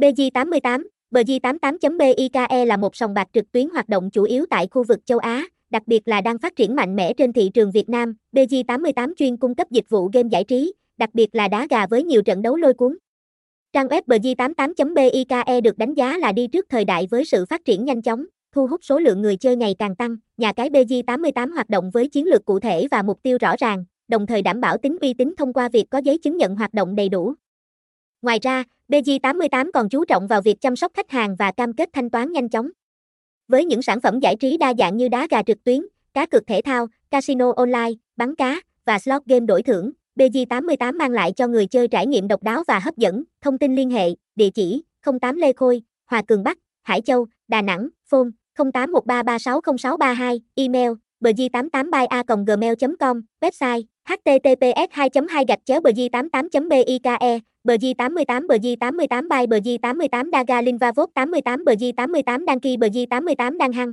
BG88, BG88.BIKE là một sòng bạc trực tuyến hoạt động chủ yếu tại khu vực châu Á, đặc biệt là đang phát triển mạnh mẽ trên thị trường Việt Nam. BG88 chuyên cung cấp dịch vụ game giải trí, đặc biệt là đá gà với nhiều trận đấu lôi cuốn. Trang web BG88.BIKE được đánh giá là đi trước thời đại với sự phát triển nhanh chóng, thu hút số lượng người chơi ngày càng tăng. Nhà cái BG88 hoạt động với chiến lược cụ thể và mục tiêu rõ ràng, đồng thời đảm bảo tính uy tín thông qua việc có giấy chứng nhận hoạt động đầy đủ. Ngoài ra, BG88 còn chú trọng vào việc chăm sóc khách hàng và cam kết thanh toán nhanh chóng. Với những sản phẩm giải trí đa dạng như đá gà trực tuyến, cá cược thể thao, casino online, bắn cá và slot game đổi thưởng, BG88 mang lại cho người chơi trải nghiệm độc đáo và hấp dẫn. Thông tin liên hệ, địa chỉ 08 Lê Khôi, Hòa Cường Bắc, Hải Châu, Đà Nẵng, phone 0813360632, email bg88 by a gmail com website https 2 2 gạch chéo bg 88 bike bg 88 bg 88 by bg 88 daga linvavot 88 bg 88 đăng ký bg 88 đăng hăng